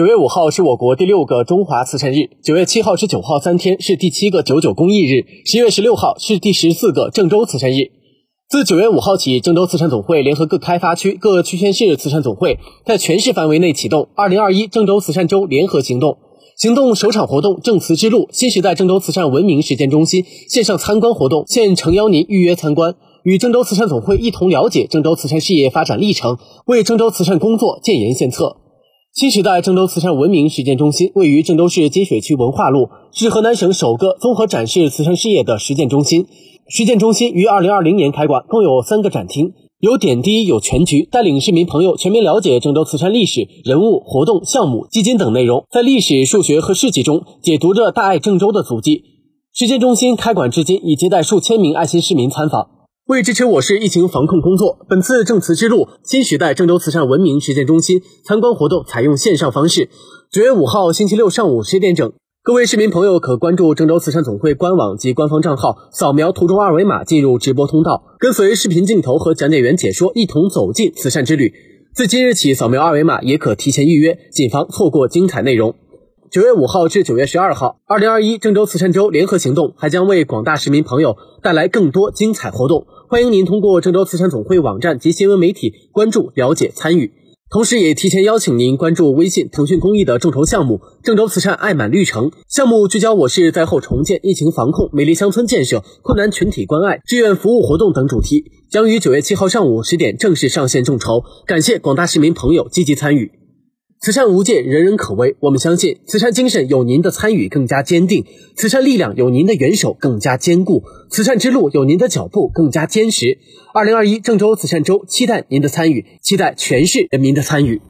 九月五号是我国第六个中华慈善日，九月七号至九号三天是第七个九九公益日，十月十六号是第十四个郑州慈善日。自九月五号起，郑州慈善总会联合各开发区、各区县市慈善总会，在全市范围内启动“二零二一郑州慈善周”联合行动。行动首场活动“正慈之路”新时代郑州慈善文明实践中心线上参观活动现诚邀您预约参观。与郑州慈善总会一同了解郑州慈善事业发展历程，为郑州慈善工作建言献策。新时代郑州慈善文明实践中心位于郑州市金水区文化路，是河南省首个综合展示慈善事业的实践中心。实践中心于二零二零年开馆，共有三个展厅，有点滴，有全局，带领市民朋友全面了解郑州慈善历史、人物、活动、项目、基金等内容，在历史、数学和事迹中解读着大爱郑州的足迹。实践中心开馆至今，已接待数千名爱心市民参访。为支持我市疫情防控工作，本次正慈之路新时代郑州慈善文明实践中心参观活动采用线上方式。九月五号星期六上午十点整，各位市民朋友可关注郑州慈善总会官网及官方账号，扫描图中二维码进入直播通道，跟随视频镜头和讲解员解说，一同走进慈善之旅。自今日起，扫描二维码也可提前预约，谨防错过精彩内容。九月五号至九月十二号，二零二一郑州慈善周联合行动还将为广大市民朋友带来更多精彩活动。欢迎您通过郑州慈善总会网站及新闻媒体关注、了解、参与。同时，也提前邀请您关注微信腾讯公益的众筹项目“郑州慈善爱满绿城”项目，聚焦我市灾后重建、疫情防控、美丽乡村建设、困难群体关爱、志愿服务活动等主题，将于九月七号上午十点正式上线众筹。感谢广大市民朋友积极参与。慈善无界，人人可为。我们相信，慈善精神有您的参与更加坚定，慈善力量有您的援手更加坚固，慈善之路有您的脚步更加坚实。二零二一郑州慈善周，期待您的参与，期待全市人民的参与。